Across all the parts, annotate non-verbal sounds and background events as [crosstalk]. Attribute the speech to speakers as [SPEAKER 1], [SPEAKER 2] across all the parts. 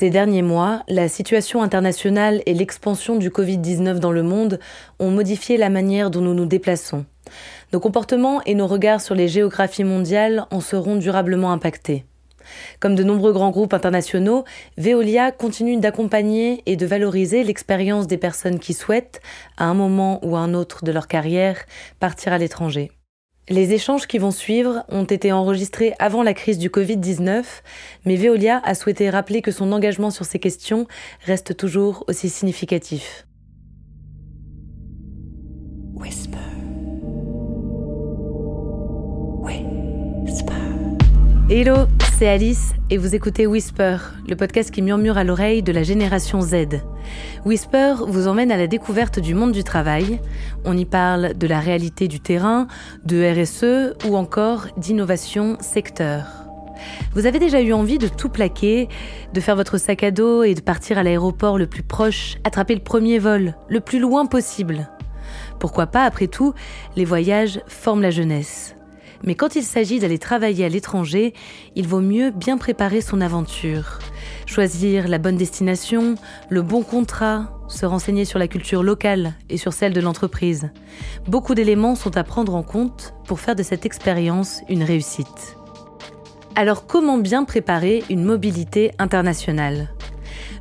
[SPEAKER 1] Ces derniers mois, la situation internationale et l'expansion du Covid-19 dans le monde ont modifié la manière dont nous nous déplaçons. Nos comportements et nos regards sur les géographies mondiales en seront durablement impactés. Comme de nombreux grands groupes internationaux, Veolia continue d'accompagner et de valoriser l'expérience des personnes qui souhaitent, à un moment ou à un autre de leur carrière, partir à l'étranger. Les échanges qui vont suivre ont été enregistrés avant la crise du Covid-19, mais Veolia a souhaité rappeler que son engagement sur ces questions reste toujours aussi significatif. Hello, c'est Alice et vous écoutez Whisper, le podcast qui murmure à l'oreille de la génération Z. Whisper vous emmène à la découverte du monde du travail. On y parle de la réalité du terrain, de RSE ou encore d'innovation secteur. Vous avez déjà eu envie de tout plaquer, de faire votre sac à dos et de partir à l'aéroport le plus proche, attraper le premier vol, le plus loin possible. Pourquoi pas, après tout, les voyages forment la jeunesse. Mais quand il s'agit d'aller travailler à l'étranger, il vaut mieux bien préparer son aventure. Choisir la bonne destination, le bon contrat, se renseigner sur la culture locale et sur celle de l'entreprise. Beaucoup d'éléments sont à prendre en compte pour faire de cette expérience une réussite. Alors comment bien préparer une mobilité internationale?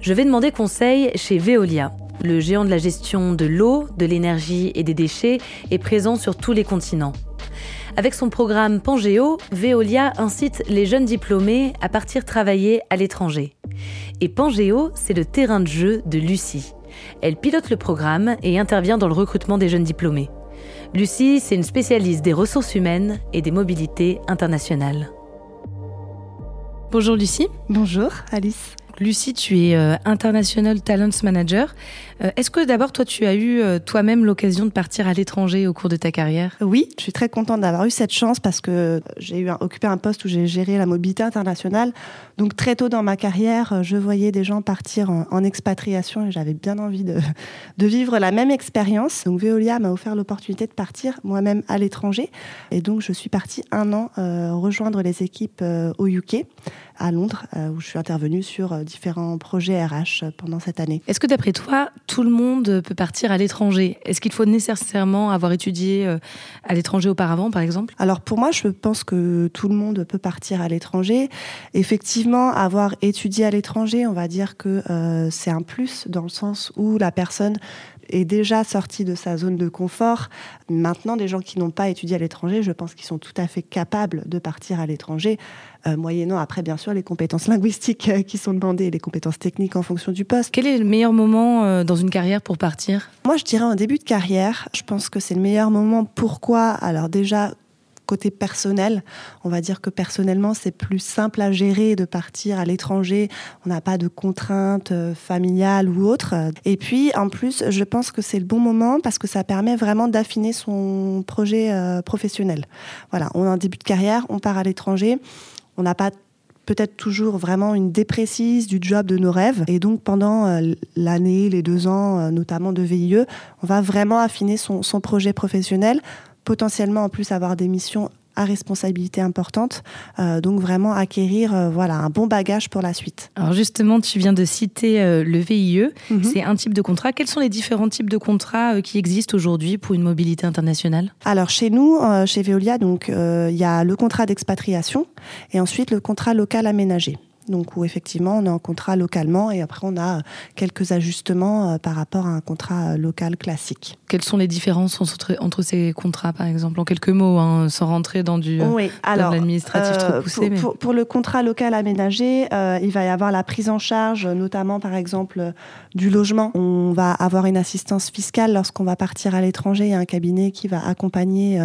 [SPEAKER 1] Je vais demander conseil chez Veolia. Le géant de la gestion de l'eau, de l'énergie et des déchets est présent sur tous les continents. Avec son programme Pangéo, Veolia incite les jeunes diplômés à partir travailler à l'étranger. Et Pangéo, c'est le terrain de jeu de Lucie. Elle pilote le programme et intervient dans le recrutement des jeunes diplômés. Lucie, c'est une spécialiste des ressources humaines et des mobilités internationales. Bonjour Lucie.
[SPEAKER 2] Bonjour Alice.
[SPEAKER 1] Lucie, tu es euh, International Talents Manager. Euh, est-ce que d'abord, toi, tu as eu euh, toi-même l'occasion de partir à l'étranger au cours de ta carrière?
[SPEAKER 2] Oui, je suis très contente d'avoir eu cette chance parce que j'ai occupé un poste où j'ai géré la mobilité internationale. Donc très tôt dans ma carrière, je voyais des gens partir en, expatriation et j'avais bien envie de, de, vivre la même expérience. Donc Veolia m'a offert l'opportunité de partir moi-même à l'étranger. Et donc je suis partie un an rejoindre les équipes au UK à Londres, où je suis intervenue sur différents projets RH pendant cette année.
[SPEAKER 1] Est-ce que d'après toi, tout le monde peut partir à l'étranger? Est-ce qu'il faut nécessairement avoir étudié euh, à l'étranger auparavant, par exemple?
[SPEAKER 2] Alors pour moi, je pense que tout le monde peut partir à l'étranger. Effectivement, avoir étudié à l'étranger, on va dire que euh, c'est un plus dans le sens où la personne est déjà sorti de sa zone de confort. Maintenant, des gens qui n'ont pas étudié à l'étranger, je pense qu'ils sont tout à fait capables de partir à l'étranger, euh, moyennant après, bien sûr, les compétences linguistiques euh, qui sont demandées et les compétences techniques en fonction du poste.
[SPEAKER 1] Quel est le meilleur moment euh, dans une carrière pour partir?
[SPEAKER 2] Moi, je dirais en début de carrière. Je pense que c'est le meilleur moment. Pourquoi? Alors déjà, côté personnel, on va dire que personnellement, c'est plus simple à gérer de partir à l'étranger. On n'a pas de contraintes euh, familiales ou autres. Et puis, en plus, je pense que c'est le bon moment parce que ça permet vraiment d'affiner son projet euh, professionnel. Voilà, on a un début de carrière, on part à l'étranger. On n'a pas peut-être toujours vraiment une déprécise du job de nos rêves. Et donc pendant euh, l'année, les deux ans, notamment de VIE, on va vraiment affiner son, son projet professionnel potentiellement en plus avoir des missions à responsabilité importante, euh, donc vraiment acquérir euh, voilà un bon bagage pour la suite.
[SPEAKER 1] Alors justement, tu viens de citer euh, le VIE, mhm. c'est un type de contrat. Quels sont les différents types de contrats qui existent aujourd'hui pour une mobilité internationale?
[SPEAKER 2] Alors chez nous, chez Veolia, donc il y a le contrat d'expatriation et ensuite le contrat local aménagé donc où effectivement on est en contrat localement et après on a quelques ajustements euh, par rapport à un contrat euh, local classique.
[SPEAKER 1] Quelles sont les différences entre, ces contrats par exemple? En quelques mots, hein, sans rentrer dans du oui. l'administratif trop euh, poussé
[SPEAKER 2] pour, le contrat local aménagé, il va y avoir la prise en charge, notamment par exemple du logement. On va avoir une assistance fiscale lorsqu'on va partir à l'étranger. Il y a un cabinet qui va accompagner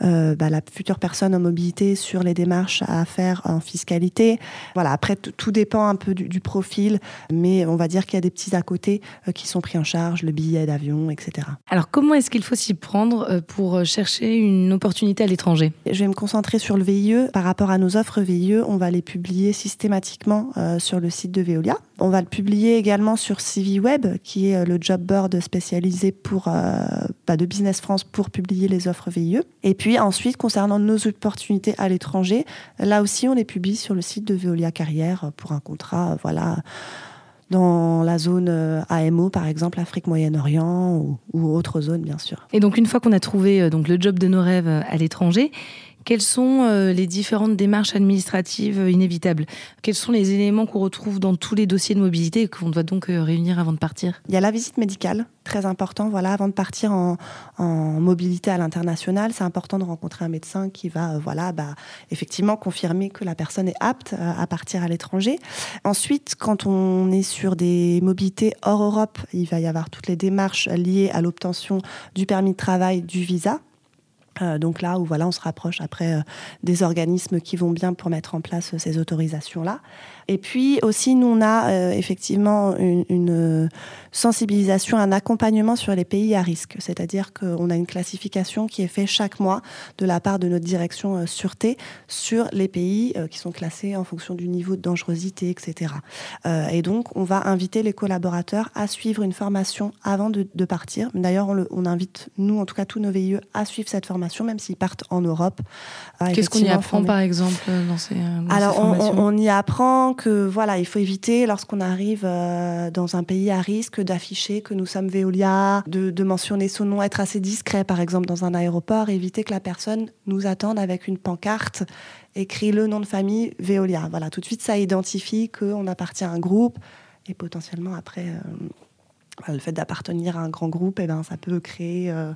[SPEAKER 2] bah, la future personne en mobilité sur les démarches à faire en fiscalité. Voilà. Après tout dépend un peu du, profil, mais on va dire qu'il y a des petits à côté euh, qui sont pris en charge, le billet d'avion, etc.
[SPEAKER 1] Alors comment est-ce qu'il faut s'y prendre euh, pour chercher une opportunité à l'étranger?
[SPEAKER 2] Je vais me concentrer sur le VIE. Par rapport à nos offres VIE, on va les publier systématiquement euh, sur le site de Veolia. On va le publier également sur CiviWeb, qui est le job board spécialisé pour, bah, de Business France pour publier les offres VIE. Et puis ensuite, concernant nos opportunités à l'étranger, là aussi, on les publie sur le site de Veolia Carrière pour un contrat, voilà, dans la zone AMO, par exemple, Afrique, Moyen-Orient ou, ou zones, bien sûr.
[SPEAKER 1] Et donc, une fois qu'on a trouvé le job de nos rêves à l'étranger, quelles sont euh, les différentes démarches administratives euh, inévitables? Quels sont les éléments qu'on retrouve dans tous les dossiers de mobilité et qu'on doit donc euh, réunir avant de partir?
[SPEAKER 2] Il y a la visite médicale, très important. Voilà, avant de partir en, mobilité à l'international, c'est important de rencontrer un médecin qui va, voilà, bah, effectivement confirmer que la personne est apte à partir à l'étranger. Ensuite, quand on est sur des mobilités hors Europe, il va y avoir toutes les démarches liées à l'obtention du permis de travail, du visa euh, donc là où voilà, on se rapproche après euh, des organismes qui vont bien pour mettre en place euh, ces autorisations-là. Et puis aussi, nous, on a effectivement une, sensibilisation, un accompagnement sur les pays à risque. C'est-à-dire qu'on a une classification qui est faite chaque mois de la part de notre direction sûreté sur les pays qui sont classés en fonction du niveau de dangerosité, etc. et donc, on va inviter les collaborateurs à suivre une formation avant de, partir. D'ailleurs, on, on, invite, nous, en tout cas, tous nos VIE à suivre cette formation, même s'ils partent en Europe.
[SPEAKER 1] Qu'est-ce qu'on y apprend, par exemple, dans ces, dans
[SPEAKER 2] Alors,
[SPEAKER 1] ces
[SPEAKER 2] on, on y apprend que voilà, il faut éviter lorsqu'on arrive euh, dans un pays à risque d'afficher que nous sommes Veolia, de, mentionner son nom, être assez discret par exemple dans un aéroport, éviter que la personne nous attende avec une pancarte écrit le nom de famille Veolia. Voilà, tout de suite ça identifie qu'on appartient à un groupe et potentiellement après euh, le fait d'appartenir à un grand groupe, eh ben, ça peut créer euh,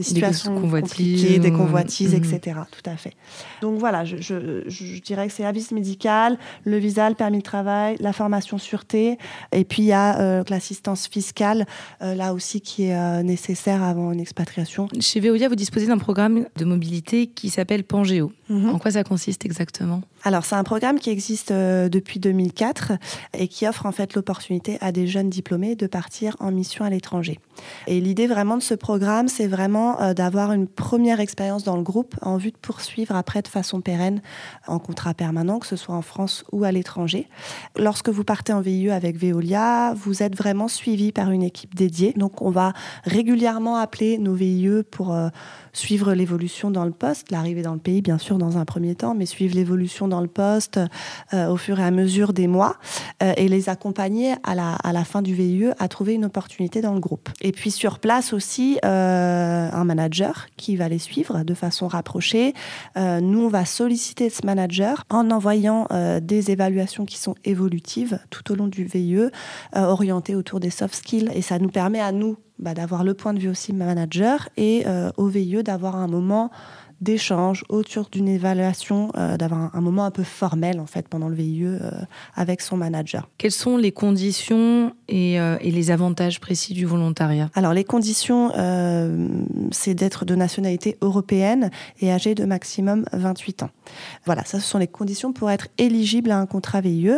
[SPEAKER 2] des situations des compliquées, des convoitises, mm. etc. Tout à fait. Donc voilà, je, je, dirais que c'est l'avis médical, le visa, le permis de travail, la formation sûreté, et puis il y a euh, l'assistance fiscale, euh, là aussi qui est euh, nécessaire avant une expatriation.
[SPEAKER 1] Chez Veolia, vous disposez d'un programme de mobilité qui s'appelle Pangéo. Mhm. En quoi ça consiste exactement?
[SPEAKER 2] Alors c'est un programme qui existe depuis 2004 et qui offre en fait l'opportunité à des jeunes diplômés de partir en mission à l'étranger. Et l'idée vraiment de ce programme, c'est vraiment euh, d'avoir une première expérience dans le groupe en vue de poursuivre après de façon pérenne en contrat permanent, que ce soit en France ou à l'étranger. Lorsque vous partez en VIE avec Veolia, vous êtes vraiment suivi par une équipe dédiée. Donc on va régulièrement appeler nos VIE pour euh, suivre l'évolution dans le poste, l'arrivée dans le pays bien sûr dans un premier temps, mais suivre l'évolution dans le poste euh, au fur et à mesure des mois et les accompagner à la, fin du VIE à trouver une opportunité dans le groupe. Et puis sur place aussi, un manager qui va les suivre de façon rapprochée. Euh, nous, on va solliciter ce manager en envoyant euh, des évaluations qui sont évolutives tout au long du VIE, euh, orientées autour des soft skills. Et ça nous permet à nous bah, d'avoir le point de vue aussi manager et au VIE d'avoir un moment d'échange autour d'une évaluation, euh, d'avoir un, moment un peu formel en fait pendant le VIE euh, avec son manager.
[SPEAKER 1] Quelles sont les conditions et, euh, et les avantages précis du volontariat?
[SPEAKER 2] Alors les conditions, c'est d'être de nationalité européenne et âgé de maximum 28 ans. Voilà, ça ce sont les conditions pour être éligible à un contrat VIE.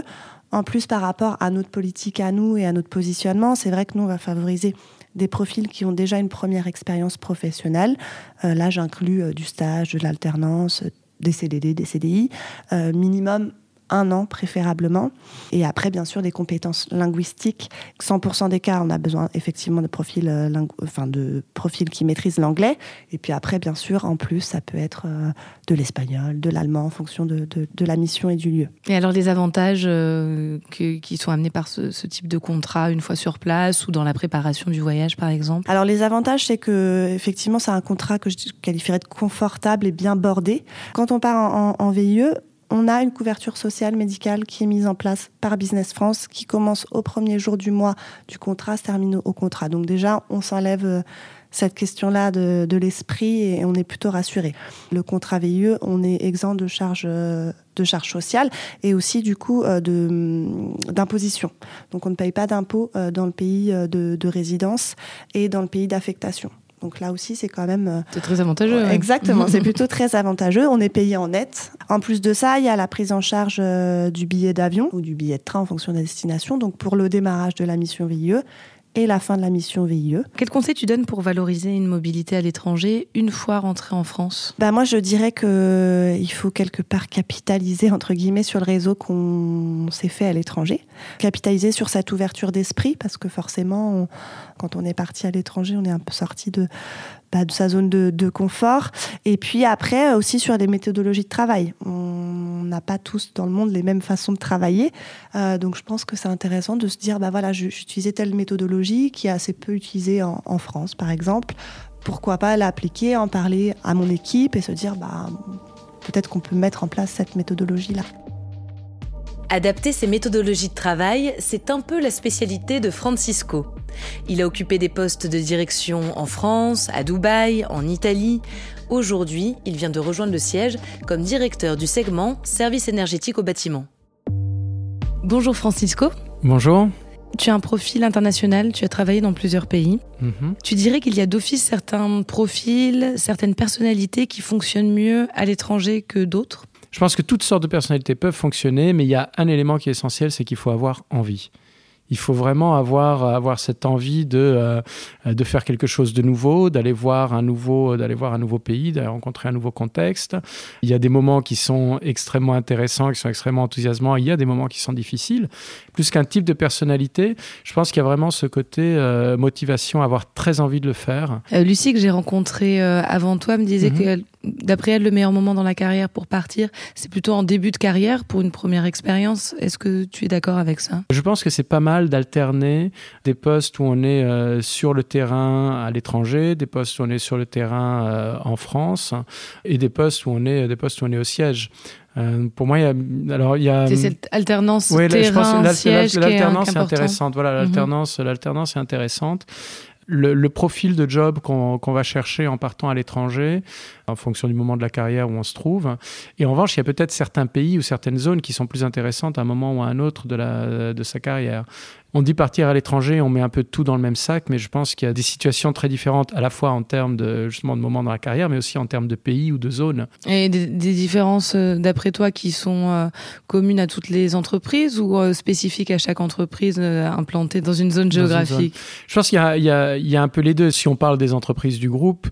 [SPEAKER 2] En plus, par rapport à notre politique à nous et à notre positionnement, c'est vrai que nous, on va favoriser des profils qui ont déjà une première expérience professionnelle. Euh, là, j'inclus euh, du stage, de l'alternance, des CDD, des CDI, euh, minimum un an préférablement. Et après, bien sûr, des compétences linguistiques. 100% des cas, on a besoin effectivement de profils, euh, enfin, de profils qui maîtrisent l'anglais. Et puis après, bien sûr, en plus, ça peut être euh, de l'espagnol, de l'allemand en fonction de, de, la mission et du lieu.
[SPEAKER 1] Et alors, les avantages euh, qui sont amenés par ce, ce, type de contrat une fois sur place ou dans la préparation du voyage, par exemple?
[SPEAKER 2] Alors, les avantages, c'est que effectivement, c'est un contrat que je qualifierais de confortable et bien bordé. Quand on part en, en, en VIE, on a une couverture sociale médicale qui est mise en place par Business France, qui commence au premier jour du mois du contrat, se termine au contrat. Donc déjà, on s'enlève euh, cette question-là de, l'esprit et on est plutôt rassuré. Le contrat VIE, on est exempt de charges euh, de charges sociales et aussi du coup euh, d'imposition. Donc on ne paye pas d'impôts dans le pays de résidence et dans le pays d'affectation. Donc là aussi, c'est quand même. Euh,
[SPEAKER 1] c'est très avantageux.
[SPEAKER 2] Exactement, [laughs] c'est plutôt très avantageux. On est payé en net. En plus de ça, il y a la prise en charge euh, du billet d'avion ou du billet de train en fonction de la destination. Donc pour le démarrage de la mission VIE, et la fin de la mission VIE.
[SPEAKER 1] Quel conseil tu donnes pour valoriser une mobilité à l'étranger une fois rentré en France?
[SPEAKER 2] Bah Moi, je dirais qu'il euh, faut quelque part capitaliser, entre guillemets, sur le réseau qu'on s'est fait à l'étranger. Capitaliser sur cette ouverture d'esprit, parce que forcément, quand on est parti à l'étranger, on est un peu sorti de, bah, de sa zone de, confort. Et puis après, aussi sur des méthodologies de travail. On n'a pas tous dans le monde les mêmes façons de travailler. Euh, donc je pense que c'est intéressant de se dire, bah voilà, j'utilisais telle méthodologie qui est assez peu utilisée en, France, par exemple. Pourquoi pas l'appliquer, en parler à mon équipe et se dire, bah, peut-être qu'on peut mettre en place cette méthodologie-là.
[SPEAKER 1] Adapter ses méthodologies de travail, c'est un peu la spécialité de Francisco. Il a occupé des postes de direction en France, à Dubaï, en Italie. Aujourd'hui, il vient de rejoindre le siège comme directeur du segment Services énergétiques au bâtiment. Bonjour Francisco.
[SPEAKER 3] Bonjour.
[SPEAKER 1] Tu as un profil international, tu as travaillé dans plusieurs pays. Mhm. Tu dirais qu'il y a d'office certains profils, certaines personnalités qui fonctionnent mieux à l'étranger que d'autres?
[SPEAKER 3] Je pense que toutes sortes de personnalités peuvent fonctionner, mais il y a un élément qui est essentiel, c'est qu'il faut avoir envie. Il faut vraiment avoir, avoir cette envie de, euh, de faire quelque chose de nouveau, d'aller voir un nouveau, d'aller voir un nouveau pays, d'aller rencontrer un nouveau contexte. Il y a des moments qui sont extrêmement intéressants, qui sont extrêmement enthousiasmants. Il y a des moments qui sont difficiles. Plus qu'un type de personnalité, je pense qu'il y a vraiment ce côté euh, motivation, avoir très envie de le faire.
[SPEAKER 1] Euh, Lucie, que j'ai rencontrée avant toi, me disait mhm. que d'après elle, le meilleur moment dans la carrière pour partir, c'est plutôt en début de carrière pour une première expérience. Est-ce que tu es d'accord avec ça?
[SPEAKER 3] Je pense que c'est pas mal d'alterner des postes où on est euh, sur le terrain à l'étranger, des postes où on est sur le terrain euh, en France, et des postes où on est des postes où on est au siège. Euh, pour moi, il y a, alors il y a
[SPEAKER 1] c'est cette alternance oui, terrain siège
[SPEAKER 3] l'alternance
[SPEAKER 1] est,
[SPEAKER 3] est, intéressante. Voilà, mhm. l'alternance, l'alternance est intéressante le, profil de job qu'on va chercher en partant à l'étranger, en fonction du moment de la carrière où on se trouve. Et en revanche, il y a peut-être certains pays ou certaines zones qui sont plus intéressantes à un moment ou à un autre de, la, de sa carrière. On dit partir à l'étranger, on met un peu tout dans le même sac, mais je pense qu'il y a des situations très différentes, à la fois en termes de justement de moments dans la carrière, mais aussi en termes de pays ou de zones.
[SPEAKER 1] Et des, différences, euh, d'après toi, qui sont euh, communes à toutes les entreprises ou euh, spécifiques à chaque entreprise implantée dans une zone géographique?
[SPEAKER 3] Je pense qu'il y, y a un peu les deux. Si on parle des entreprises du groupe,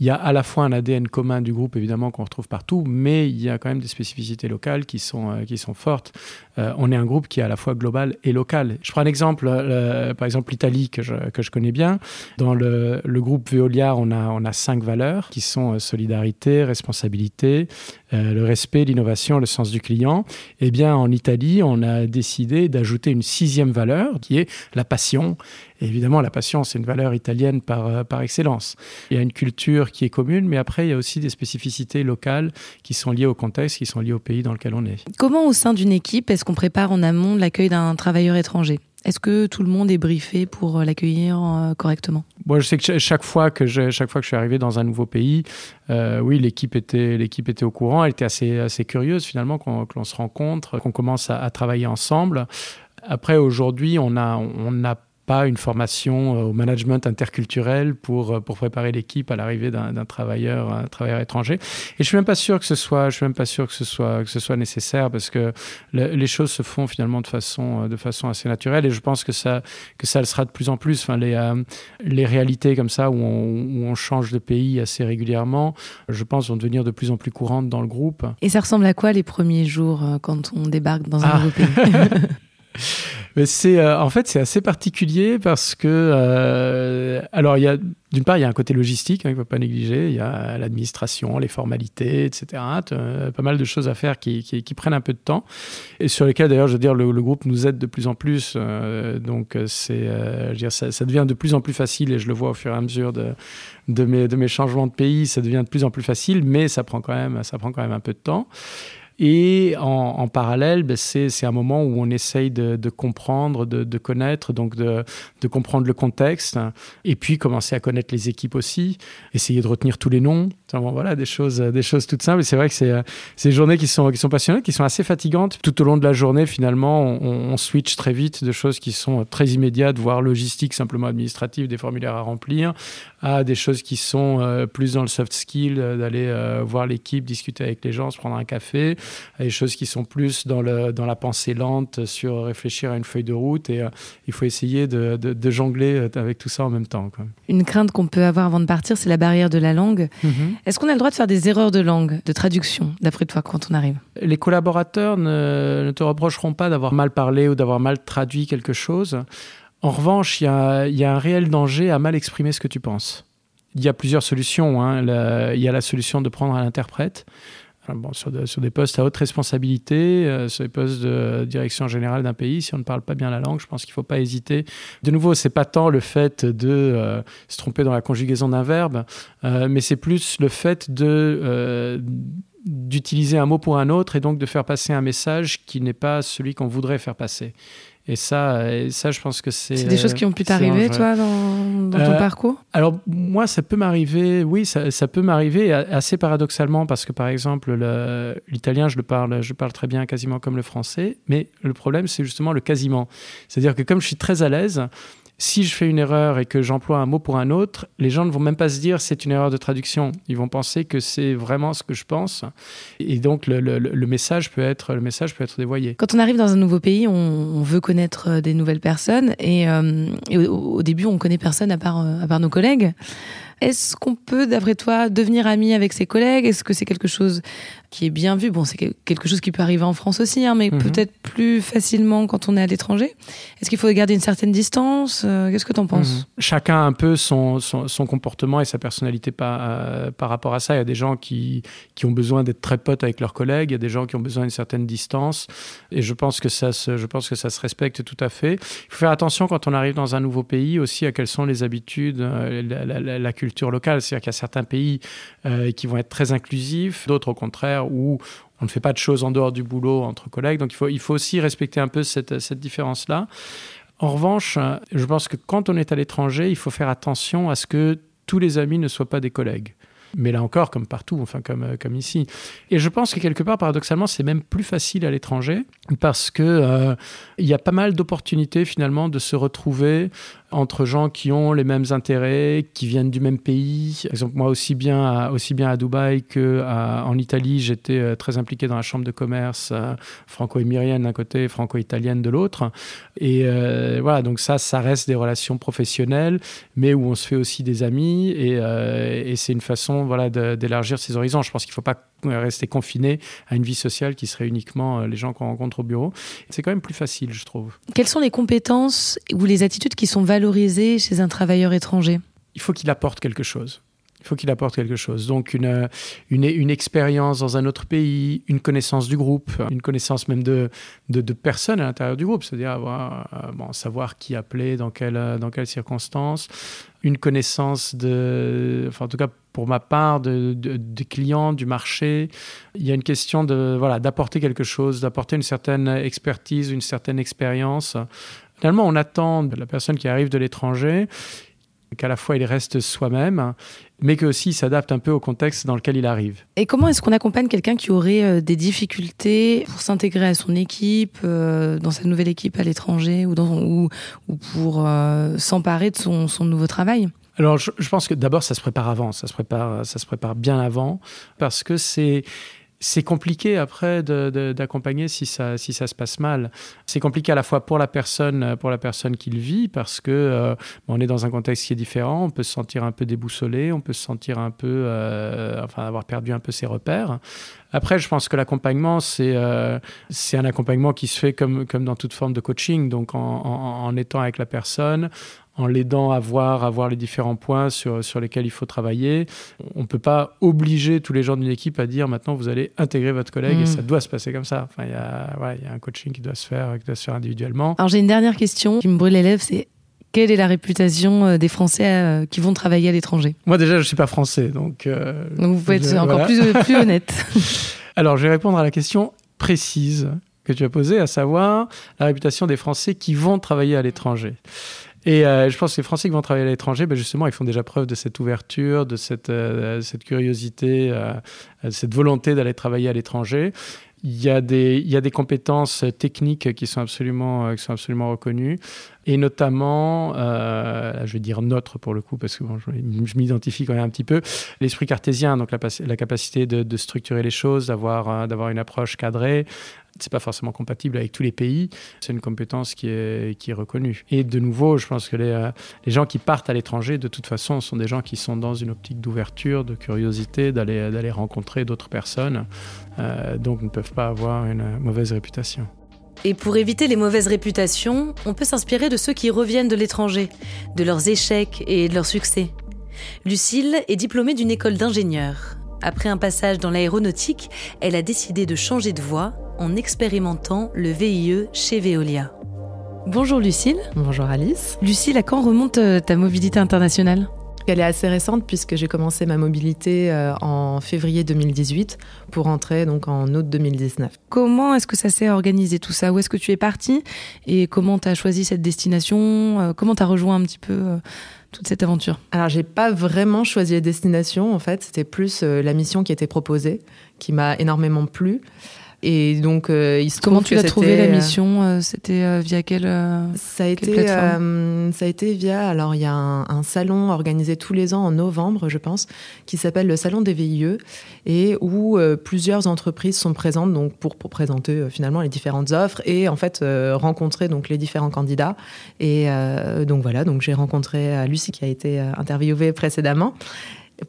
[SPEAKER 3] il y a à la fois un ADN commun du groupe, évidemment, qu'on retrouve partout, mais il y a quand même des spécificités locales qui sont, euh, qui sont fortes. Euh, on est un groupe qui est à la fois global et local. Je prends un exemple, euh, par exemple l'Italie, que je, que je connais bien. Dans le, groupe Veolia, on a, on a cinq valeurs qui sont solidarité, responsabilité, le respect, l'innovation, le sens du client. Eh bien, en Italie, on a décidé d'ajouter une sixième valeur qui est la passion évidemment, la passion, c'est une valeur italienne par, euh, par excellence. Il y a une culture qui est commune, mais après, il y a aussi des spécificités locales qui sont liées au contexte, qui sont liées au pays dans lequel on est.
[SPEAKER 1] Comment, au sein d'une équipe, est-ce qu'on prépare en amont l'accueil d'un travailleur étranger? Est-ce que tout le monde est briefé pour euh, l'accueillir euh, correctement?
[SPEAKER 3] Moi, je sais que chaque fois que je, chaque fois que je suis arrivé dans un nouveau pays, oui, l'équipe était, l'équipe était au courant. Elle était assez, assez curieuse finalement qu'on, que l'on se rencontre, qu'on commence à, à travailler ensemble. Après, aujourd'hui, on a, on a pas une formation euh, au management interculturel pour, euh, pour préparer l'équipe à l'arrivée d'un travailleur, un travailleur étranger. Et je suis même pas sûr que ce soit, je suis même pas sûr que ce soit, que ce soit nécessaire parce que les choses se font finalement de façon, euh, de façon assez naturelle et je pense que ça, que ça le sera de plus en plus. Enfin, les, les réalités comme ça où on, où on change de pays assez régulièrement, je pense vont devenir de plus en plus courantes dans le groupe.
[SPEAKER 1] Et ça ressemble à quoi les premiers jours quand on débarque dans un ah. nouveau pays? [laughs]
[SPEAKER 3] C'est euh, en fait c'est assez particulier parce que euh, alors il y a d'une part il y a un côté logistique hein, qu'il ne faut pas négliger. Il y a l'administration, les formalités, etc. Euh, pas mal de choses à faire qui, prennent un peu de temps et sur lesquelles d'ailleurs je veux dire le, groupe nous aide de plus en plus. donc c'est ça, ça, devient de plus en plus facile et je le vois au fur et à mesure de de mes de mes changements de pays. Ça devient de plus en plus facile, mais ça prend quand même ça prend quand même un peu de temps. Et en, parallèle, ben, c'est un moment où on essaye de, comprendre, de, connaître, donc de, comprendre le contexte, et puis commencer à connaître les équipes aussi, essayer de retenir tous les noms. voilà, des choses, des choses toutes simples. c'est vrai que c'est des journées qui sont, passionnantes, qui sont assez fatigantes. Tout au long de la journée, finalement, on, switch très vite de choses qui sont très immédiates, voire logistiques, simplement administratives, des formulaires à remplir, à des choses qui sont euh, plus dans le soft skill, euh, d'aller euh, voir l'équipe, discuter avec les gens, se prendre un café, à des choses qui sont plus dans, le, dans la pensée lente, sur réfléchir à une feuille de route. Et il faut essayer de, de, jongler avec tout ça en même temps.
[SPEAKER 1] Une crainte qu'on peut avoir avant de partir, c'est la barrière de la langue. Mm-hmm. Est-ce qu'on a le droit de faire des erreurs de langue, de traduction, d'après toi, quand on arrive?
[SPEAKER 3] Les collaborateurs ne, ne te reprocheront pas d'avoir mal parlé ou d'avoir mal traduit quelque chose. En revanche, il y a, un réel danger à mal exprimer ce que tu penses. Il y a plusieurs solutions. Hein. il y a la solution de prendre un interprète. Sur, des postes à haute responsabilité, euh, sur des postes de direction générale d'un pays, si on ne parle pas bien la langue, je pense qu'il ne faut pas hésiter. De nouveau, c'est pas tant le fait de euh, se tromper dans la conjugaison d'un verbe, euh, mais c'est plus le fait de d'utiliser un mot pour un autre et donc de faire passer un message qui n'est pas celui qu'on voudrait faire passer. Et ça, et ça, je pense que c'est.
[SPEAKER 1] C'est des choses qui ont pu t'arriver, toi, dans, ton euh, parcours?
[SPEAKER 3] Alors, moi, ça peut m'arriver, oui, ça, ça peut m'arriver assez paradoxalement, parce que, par exemple, l'italien, je le parle, je parle très bien, quasiment comme le français, mais le problème, c'est justement le quasiment. C'est-à-dire que comme je suis très à l'aise, si je fais une erreur et que j'emploie un mot pour un autre, les gens ne vont même pas se dire c'est une erreur de traduction. Ils vont penser que c'est vraiment ce que je pense. Et donc le, message peut être, le message peut être dévoyé.
[SPEAKER 1] Quand on arrive dans un nouveau pays, on, veut connaître euh, des nouvelles personnes. Et, euh, au, début, on connaît personne à part, euh, à part nos collègues. Est-ce qu'on peut, d'après toi, devenir ami avec ses collègues? Est-ce que c'est quelque chose qui est bien vu? Bon, c'est quelque chose qui peut arriver en France aussi, hein, mais mhm. peut-être plus facilement quand on est à l'étranger. Est-ce qu'il faut garder une certaine distance? Euh, Qu'est-ce que tu en penses? Mhm.
[SPEAKER 3] Chacun a un peu son, son, comportement et sa personnalité par, euh, par rapport à ça. Il y a des gens qui, qui ont besoin d'être très potes avec leurs collègues, il y a des gens qui ont besoin d'une certaine distance. Et je pense, que ça se, je pense que ça se respecte tout à fait. Il faut faire attention quand on arrive dans un nouveau pays aussi à quelles sont les habitudes, euh, la, la, la culture locale. C'est-à-dire qu'il y a certains pays euh, qui vont être très inclusifs, d'autres au contraire où on ne fait pas de choses en dehors du boulot entre collègues. Donc il faut, il faut aussi respecter un peu cette, cette différence-là. En revanche, je pense que quand on est à l'étranger, il faut faire attention à ce que tous les amis ne soient pas des collègues mais là encore, comme partout, enfin comme, euh, comme ici. Et je pense que quelque part, paradoxalement, c'est même plus facile à l'étranger parce que euh, il y a pas mal d'opportunités finalement de se retrouver entre gens qui ont les mêmes intérêts, qui viennent du même pays. Exemple, moi aussi bien à, aussi bien à Dubaï qu'en Italie, j'étais euh, très impliqué dans la chambre de commerce franco-émirienne d'un côté, franco-italienne de l'autre. Et voilà, donc ça, ça reste des relations professionnelles, mais où on se fait aussi des amis et, et c'est une façon voilà, d'élargir ses horizons. Je pense qu'il ne faut pas rester confiné à une vie sociale qui serait uniquement euh, les gens qu'on rencontre au bureau. C'est quand même plus facile, je trouve.
[SPEAKER 1] Quelles sont les compétences ou les attitudes qui sont valorisées chez un travailleur étranger
[SPEAKER 3] Il faut qu'il apporte quelque chose. Il faut qu'il apporte quelque chose. Donc une, une, expérience dans un autre pays, une connaissance du groupe, une connaissance même de, de, personnes à l'intérieur du groupe, c'est-à-dire avoir, euh, bon, savoir qui appeler, dans, quelle, dans quelles circonstances, une connaissance de, enfin en tout cas pour ma part, de, des clients, du marché. Il y a une question de voilà d'apporter quelque chose, d'apporter une certaine expertise, une certaine expérience. Finalement, on attend de la personne qui arrive de l'étranger qu'à la fois il reste soi-même, mais qu'aussi il s'adapte un peu au contexte dans lequel il arrive.
[SPEAKER 1] Et comment est-ce qu'on accompagne quelqu'un qui aurait euh, des difficultés pour s'intégrer à son équipe, euh, dans sa nouvelle équipe à l'étranger, ou, ou, ou, pour euh, s'emparer de son, son, nouveau travail?
[SPEAKER 3] Alors, je, je pense que d'abord, ça se prépare avant, ça se prépare, ça se prépare bien avant, parce que c'est c'est compliqué après d'accompagner si ça, si ça se passe mal. C'est compliqué à la fois pour la personne, pour la personne qui le vit, parce que euh, on est dans un contexte qui est différent, on peut se sentir un peu déboussolé, on peut se sentir un peu, euh, enfin, avoir perdu un peu ses repères. Après, je pense que l'accompagnement, c'est euh, c'est un accompagnement qui se fait comme, comme dans toute forme de coaching, donc en, en étant avec la personne, en l'aidant à voir, à voir les différents points sur, sur lesquels il faut travailler. On ne peut pas obliger tous les gens d'une équipe à dire maintenant vous allez intégrer votre collègue et mm. ça doit se passer comme ça. Enfin, il y, a, y a un coaching qui doit se faire, qui doit se faire individuellement.
[SPEAKER 1] Alors j'ai une dernière question qui me brûle les lèvres, c'est quelle est la réputation euh, des Français euh, qui vont travailler à l'étranger?
[SPEAKER 3] Moi déjà je ne suis pas français, donc...
[SPEAKER 1] Euh, donc vous pouvez être encore plus, plus honnête. [laughs] [laughs]
[SPEAKER 3] Alors je vais répondre à la question précise que tu as posée, à savoir la réputation des Français qui vont travailler à l'étranger. Et euh, je pense que les Français qui vont travailler à l'étranger, ben justement, ils font déjà preuve de cette ouverture, de cette, euh, cette curiosité, de cette volonté d'aller travailler à l'étranger. Il y, a des, il y a des compétences techniques qui sont absolument, qui sont absolument reconnues, et notamment, je vais dire notre pour le coup, parce que je, m'identifie quand même un petit peu, l'esprit cartésien, donc la, capacité de, structurer les choses, d'avoir, d'avoir une approche cadrée, c'est pas forcément compatible avec tous les pays. C'est une compétence qui est, reconnue. Et de nouveau, je pense que les, euh, les gens qui partent à l'étranger, de toute façon, sont des gens qui sont dans une optique d'ouverture, de curiosité, d'aller, rencontrer d'autres personnes, euh, donc ne peuvent pas avoir une mauvaise réputation.
[SPEAKER 1] Et pour éviter les mauvaises réputations, on peut s'inspirer de ceux qui reviennent de l'étranger, de leurs échecs et de leurs succès. Lucille est diplômée d'une école d'ingénieur. Après un passage dans l'aéronautique, elle a décidé de changer de voie en expérimentant le VIE chez Veolia. Bonjour Lucille.
[SPEAKER 4] Bonjour Alice.
[SPEAKER 1] Lucille, à quand remonte euh, ta mobilité internationale?
[SPEAKER 4] Elle est assez récente puisque j'ai commencé ma mobilité euh, en février 2018 pour rentrer donc en août 2019.
[SPEAKER 1] Comment est-ce que ça s'est organisé tout ça? Où est-ce que tu es partie et comment tu as choisi cette destination? Euh, Comment tu as rejoint un petit peu euh, toute cette aventure?
[SPEAKER 4] Alors, j'ai pas vraiment choisi la destination en fait, c'était plus la mission qui était proposée qui m'a énormément plu. Et donc, euh, il se
[SPEAKER 1] Comment
[SPEAKER 4] tu
[SPEAKER 1] l'as trouvé la
[SPEAKER 4] euh,
[SPEAKER 1] mission euh, C'était via quelle
[SPEAKER 4] Ça a été, ça a été via. Alors, il y a un, salon organisé tous les ans en novembre, je pense, qui s'appelle le Salon des VIE et où plusieurs entreprises sont présentes donc pour, pour présenter finalement les différentes offres et en fait rencontrer donc les différents candidats. Et donc voilà, donc j'ai rencontré Lucie qui a été interviewée précédemment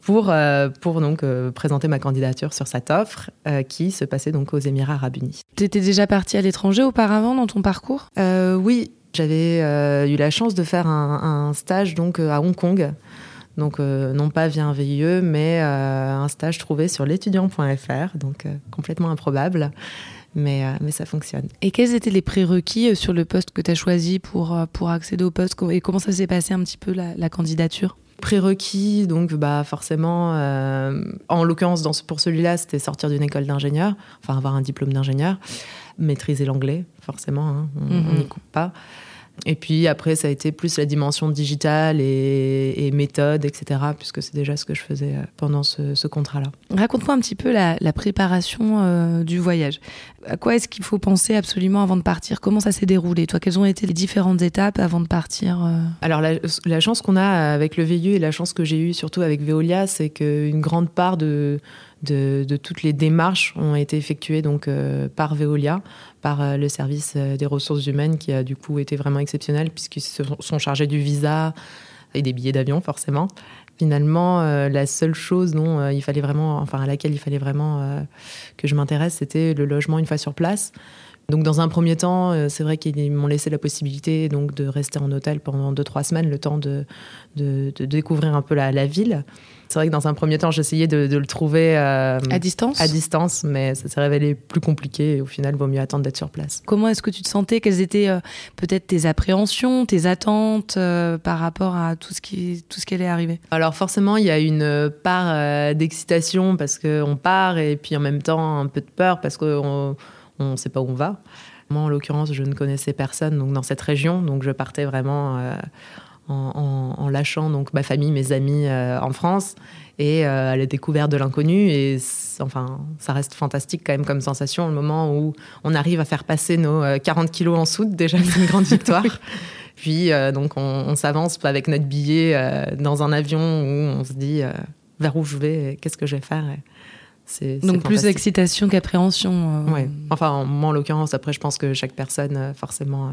[SPEAKER 4] pour, euh, pour donc euh, présenter ma candidature sur cette offre euh, qui se passait donc aux Émirats Arabes Unis.
[SPEAKER 1] Tu étais déjà partie à l'étranger auparavant dans ton parcours?
[SPEAKER 4] Oui, j'avais eu la chance de faire un, stage donc à Hong Kong. Donc non pas via un VIE, mais un stage trouvé sur l'étudiant.fr, donc complètement improbable. Mais, mais, ça fonctionne.
[SPEAKER 1] Et quels étaient les prérequis sur le poste que tu as choisi pour, pour accéder au poste? Et comment ça s'est passé un petit peu la candidature?
[SPEAKER 4] Prérequis, donc bah forcément, euh, en l'occurrence pour celui-là, c'était sortir d'une école d'ingénieur, enfin avoir un diplôme d'ingénieur, maîtriser l'anglais, forcément, hein, on n'y mhm. coupe pas. Et puis après, ça a été plus la dimension digitale et, méthode, etc., puisque c'est déjà ce que je faisais euh, pendant ce, contrat-là.
[SPEAKER 1] Raconte-moi un petit peu la, préparation euh, du voyage. À quoi est-ce qu'il faut penser absolument avant de partir? Comment ça s'est déroulé? Toi, quelles ont été les différentes étapes avant de partir euh?
[SPEAKER 4] Alors, la, chance qu'on a avec le VIU et la chance que j'ai eue surtout avec Veolia, c'est qu'une grande part de, de, toutes les démarches ont été effectuées donc euh, par Veolia, par euh, le service euh, des ressources humaines qui a du coup été vraiment exceptionnel puisqu'ils se sont chargés du visa et des billets d'avion forcément. Finalement, la seule chose dont il fallait vraiment, enfin à laquelle il fallait vraiment que je m'intéresse, c'était le logement une fois sur place. Donc dans un premier temps, c'est vrai qu'ils m'ont laissé la possibilité donc de rester en hôtel pendant 2-3 semaines, le temps de, de, découvrir un peu la, la ville. C'est vrai que dans un premier temps, j'essayais de, le trouver
[SPEAKER 1] euh, à distance?
[SPEAKER 4] À distance, mais ça s'est révélé plus compliqué et au final, il vaut mieux attendre d'être sur place.
[SPEAKER 1] Comment est-ce que tu te sentais? Quelles étaient euh, peut-être tes appréhensions, tes attentes euh, par rapport à tout ce qui, tout ce qui allait arriver?
[SPEAKER 4] Alors forcément, il y a une part d'excitation parce qu'on part et puis en même temps un peu de peur parce qu'on ne sait pas où on va. Moi, en l'occurrence, je ne connaissais personne donc dans cette région, donc je partais vraiment en, lâchant donc ma famille, mes amis euh, en France et euh, à la découverte de l'inconnu. Et enfin, ça reste fantastique quand même comme sensation, le moment où on arrive à faire passer nos 40 euh, kilos en soude, déjà c'est une grande victoire. [laughs] Puis donc on, s'avance avec notre billet dans un avion où on se dit vers où je vais, qu'est-ce que je vais faire.
[SPEAKER 1] C'est, donc plus d'excitation qu'appréhension.
[SPEAKER 4] Oui. Enfin, moi en l'occurrence, après je pense que chaque personne forcément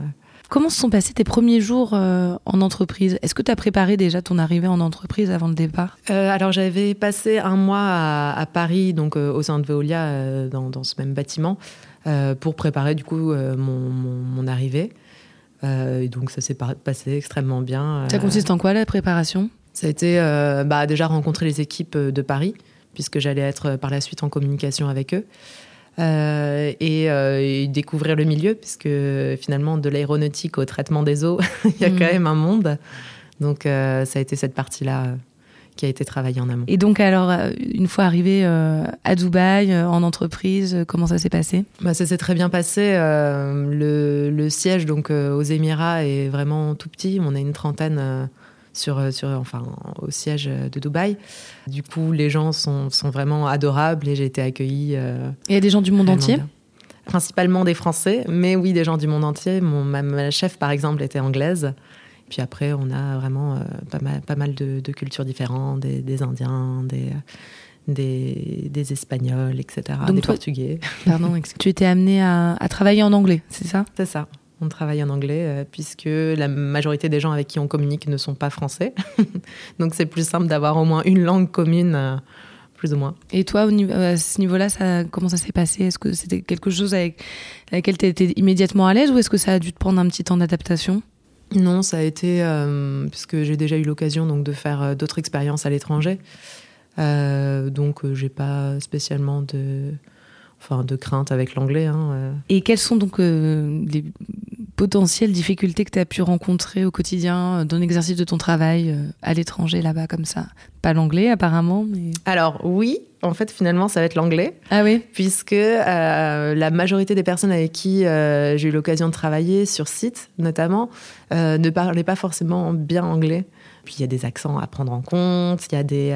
[SPEAKER 1] Comment se sont passés tes premiers jours euh, en entreprise? Est-ce que tu as préparé déjà ton arrivée en entreprise avant le départ?
[SPEAKER 4] Euh, Alors j'avais passé un mois à, Paris, donc euh, au sein de Veolia, dans, ce même bâtiment, pour préparer du coup mon, arrivée. et donc ça s'est passé extrêmement bien.
[SPEAKER 1] Ça consiste en quoi la préparation?
[SPEAKER 4] Ça a été bah, déjà rencontrer les équipes de Paris, puisque j'allais être par la suite en communication avec eux. Euh, euh, et, découvrir le milieu, puisque finalement, de l'aéronautique au traitement des eaux, [laughs] il y a mm. quand même un monde. Donc, euh, ça a été cette partie-là qui a été travaillée en amont.
[SPEAKER 1] Et donc, alors, une fois arrivé à Dubaï, en entreprise, comment ça s'est passé?
[SPEAKER 4] Bah, Ça s'est très bien passé. Le, le, siège donc aux Émirats est vraiment tout petit. On a une trentaine sur, euh, sur, enfin, au siège de Dubaï. Du coup, les gens sont, sont vraiment adorables et j'ai été accueillie.
[SPEAKER 1] Euh, il y a des gens du monde entier?
[SPEAKER 4] Principalement des Français, mais oui, des gens du monde entier. Mon, ma, chef, par exemple, était anglaise. Puis après, on a vraiment euh, pas mal, pas mal de, cultures différentes, des, Indiens, des, des, des, Espagnols, etc., des Portugais.
[SPEAKER 1] Pardon, tu étais amenée à, à travailler en anglais, c'est ça?
[SPEAKER 4] C'est ça on travaille en anglais euh, puisque la majorité des gens avec qui on communique ne sont pas français. [laughs] Donc c'est plus simple d'avoir au moins une langue commune, euh, plus ou moins.
[SPEAKER 1] Et toi, au niveau, à ce niveau-là, ça, comment ça s'est passé? Est-ce que c'était quelque chose avec laquelle tu étais immédiatement à l'aise ou est-ce que ça a dû te prendre un petit temps d'adaptation?
[SPEAKER 4] Non, ça a été euh, puisque j'ai déjà eu l'occasion donc de faire euh, d'autres expériences à l'étranger. Euh, donc j'ai pas spécialement de enfin de crainte avec l'anglais. Hein,
[SPEAKER 1] Et quelles sont donc les potentielles difficultés que tu as pu rencontrer au quotidien dans l'exercice de ton travail à l'étranger là-bas comme ça? Pas l'anglais apparemment, mais
[SPEAKER 4] Alors oui, en fait, finalement, ça va être l'anglais.
[SPEAKER 1] Ah oui?
[SPEAKER 4] Puisque euh, la majorité des personnes avec qui euh, j'ai eu l'occasion de travailler, sur site notamment, euh, ne parlaient pas forcément bien anglais. Puis il y a des accents à prendre en compte, il y a des.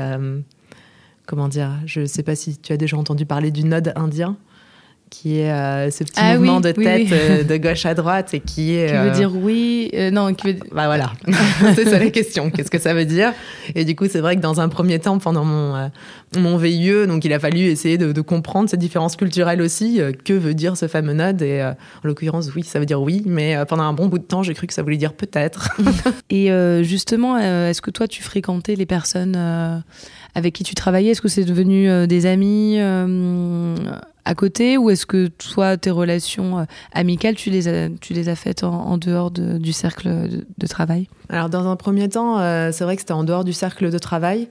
[SPEAKER 4] Comment dire Je ne sais pas si tu as déjà entendu parler du node indien qui est euh, ce petit ah mouvement de tête euh, de [laughs] gauche à droite et qui est...
[SPEAKER 1] Qui veut euh, dire oui, non, qui veut...
[SPEAKER 4] Bah voilà, [laughs] [laughs] c'est ça la question, qu'est-ce que ça veut dire? Et du coup, c'est vrai que dans un premier temps, pendant mon, mon VIE, donc il a fallu essayer de, comprendre ces différences culturelles aussi, que veut dire ce fameux node Et en l'occurrence, oui, ça veut dire oui, mais pendant un bon bout de temps, j'ai cru que ça voulait dire peut-être.
[SPEAKER 1] et justement, est-ce que toi, tu fréquentais les personnes avec qui tu travaillais Est-ce que c'est devenu des amis à côté ou est-ce que toi, tes relations euh, amicales, tu les as, faites en, dehors du cercle de, travail?
[SPEAKER 4] Alors, dans un premier temps, euh, c'est vrai que c'était en dehors du cercle de travail.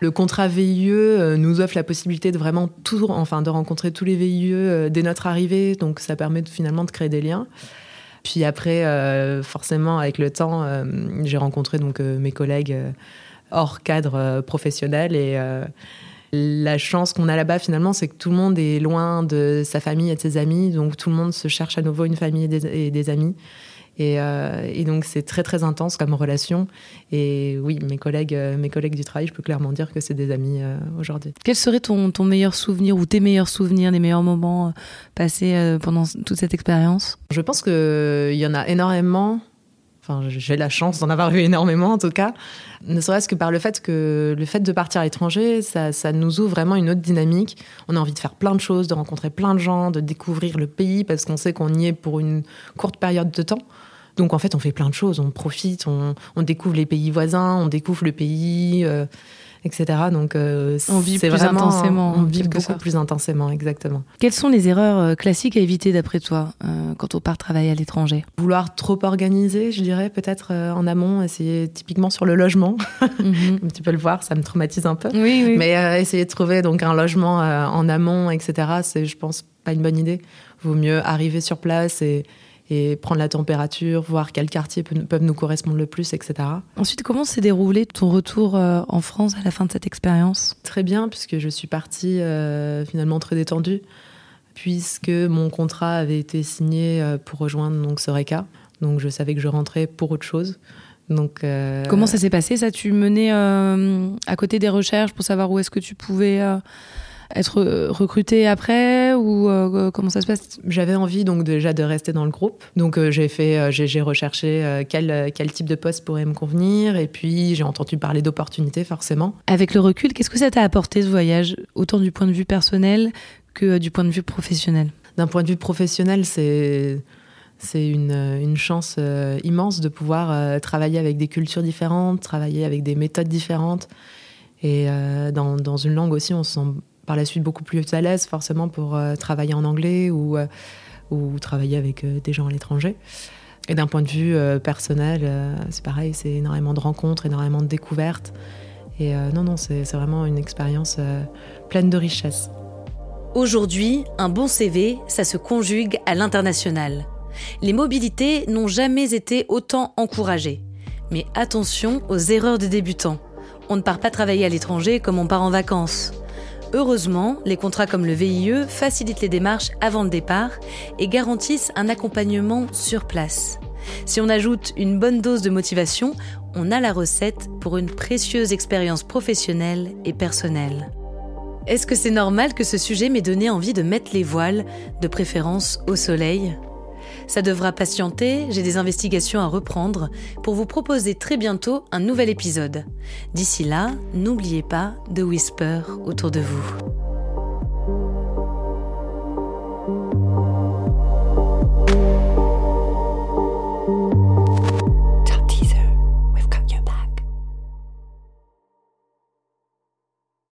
[SPEAKER 4] Le contrat VIE euh, nous offre la possibilité de vraiment tout, enfin, de rencontrer tous les VIE dès notre arrivée, donc ça permet finalement de créer des liens. Puis après, forcément, avec le temps, j'ai rencontré donc mes collègues hors cadre professionnel et la chance qu'on a là-bas, finalement, c'est que tout le monde est loin de sa famille et de ses amis. Donc, tout le monde se cherche à nouveau une famille et des, amis. Euh, et, donc, c'est très, très intense comme relation. Et oui, mes collègues, euh, mes collègues du travail, je peux clairement dire que c'est des amis euh, aujourd'hui.
[SPEAKER 1] Quel serait ton, ton meilleur souvenir ou tes meilleurs souvenirs, les meilleurs moments passés pendant toute cette expérience?
[SPEAKER 4] Je pense qu'il y en a énormément j'ai la chance d'en avoir eu énormément en tout cas. Ne serait-ce que par le fait que le fait de partir à l'étranger, ça, nous ouvre vraiment une autre dynamique. On a envie de faire plein de choses, de rencontrer plein de gens, de découvrir le pays parce qu'on sait qu'on y est pour une courte période de temps. Donc en fait, on fait plein de choses, on profite, on, découvre les pays voisins, on découvre le pays. Euh, etc. Donc,
[SPEAKER 1] euh, on vit plus intensément.
[SPEAKER 4] On vit beaucoup plus intensément, exactement.
[SPEAKER 1] Quelles sont les erreurs euh, classiques à éviter d'après toi euh, quand on part travailler à l'étranger?
[SPEAKER 4] Vouloir trop organiser, je dirais, peut-être en amont, essayer typiquement sur le logement. [laughs] Mhm. tu peux le voir, ça me traumatise un peu.
[SPEAKER 1] Oui, oui.
[SPEAKER 4] Mais essayer de trouver donc un logement en amont, etc. C'est, je pense, pas une bonne idée. Vaut mieux arriver sur place et et prendre la température, voir quels quartiers peuvent nous correspondre le plus, etc.
[SPEAKER 1] Ensuite, comment s'est déroulé ton retour euh, en France à la fin de cette expérience?
[SPEAKER 4] Très bien, puisque je suis partie euh, finalement très détendue, puisque mon contrat avait été signé euh, pour rejoindre donc Soreca. Donc je savais que je rentrais pour autre chose. Donc,
[SPEAKER 1] Comment ça s'est passé? Ça Tu menais à côté des recherches pour savoir où est-ce que tu pouvais être euh, recruté après ou euh, comment ça se passe?
[SPEAKER 4] J'avais envie donc déjà de rester dans le groupe. Donc euh, j'ai fait, j'ai recherché quel, quel type de poste pourrait me convenir et puis j'ai entendu parler d'opportunités forcément.
[SPEAKER 1] Avec le recul, qu'est-ce que ça t'a apporté ce voyage, autant du point de vue personnel que du point de vue professionnel?
[SPEAKER 4] D'un point de vue professionnel, c'est c'est une, une, chance immense de pouvoir travailler avec des cultures différentes, travailler avec des méthodes différentes. Et dans, dans, une langue aussi, on se sent par la suite beaucoup plus à l'aise forcément pour euh, travailler en anglais ou, euh, ou travailler avec euh, des gens à l'étranger. Et d'un point de vue personnel, c'est pareil, c'est énormément de rencontres, énormément de découvertes. Et non, non, c'est vraiment une expérience pleine de richesse.
[SPEAKER 1] Aujourd'hui, un bon CV, ça se conjugue à l'international. Les mobilités n'ont jamais été autant encouragées. Mais attention aux erreurs de débutants. On ne part pas travailler à l'étranger comme on part en vacances. Heureusement, les contrats comme le VIE facilitent les démarches avant le départ et garantissent un accompagnement sur place. Si on ajoute une bonne dose de motivation, on a la recette pour une précieuse expérience professionnelle et personnelle. Est-ce que c'est normal que ce sujet m'ait donné envie de mettre les voiles, de préférence au soleil? Ça devra patienter, j'ai des investigations à reprendre pour vous proposer très bientôt un nouvel épisode. D'ici là, n'oubliez pas de whisper autour de vous.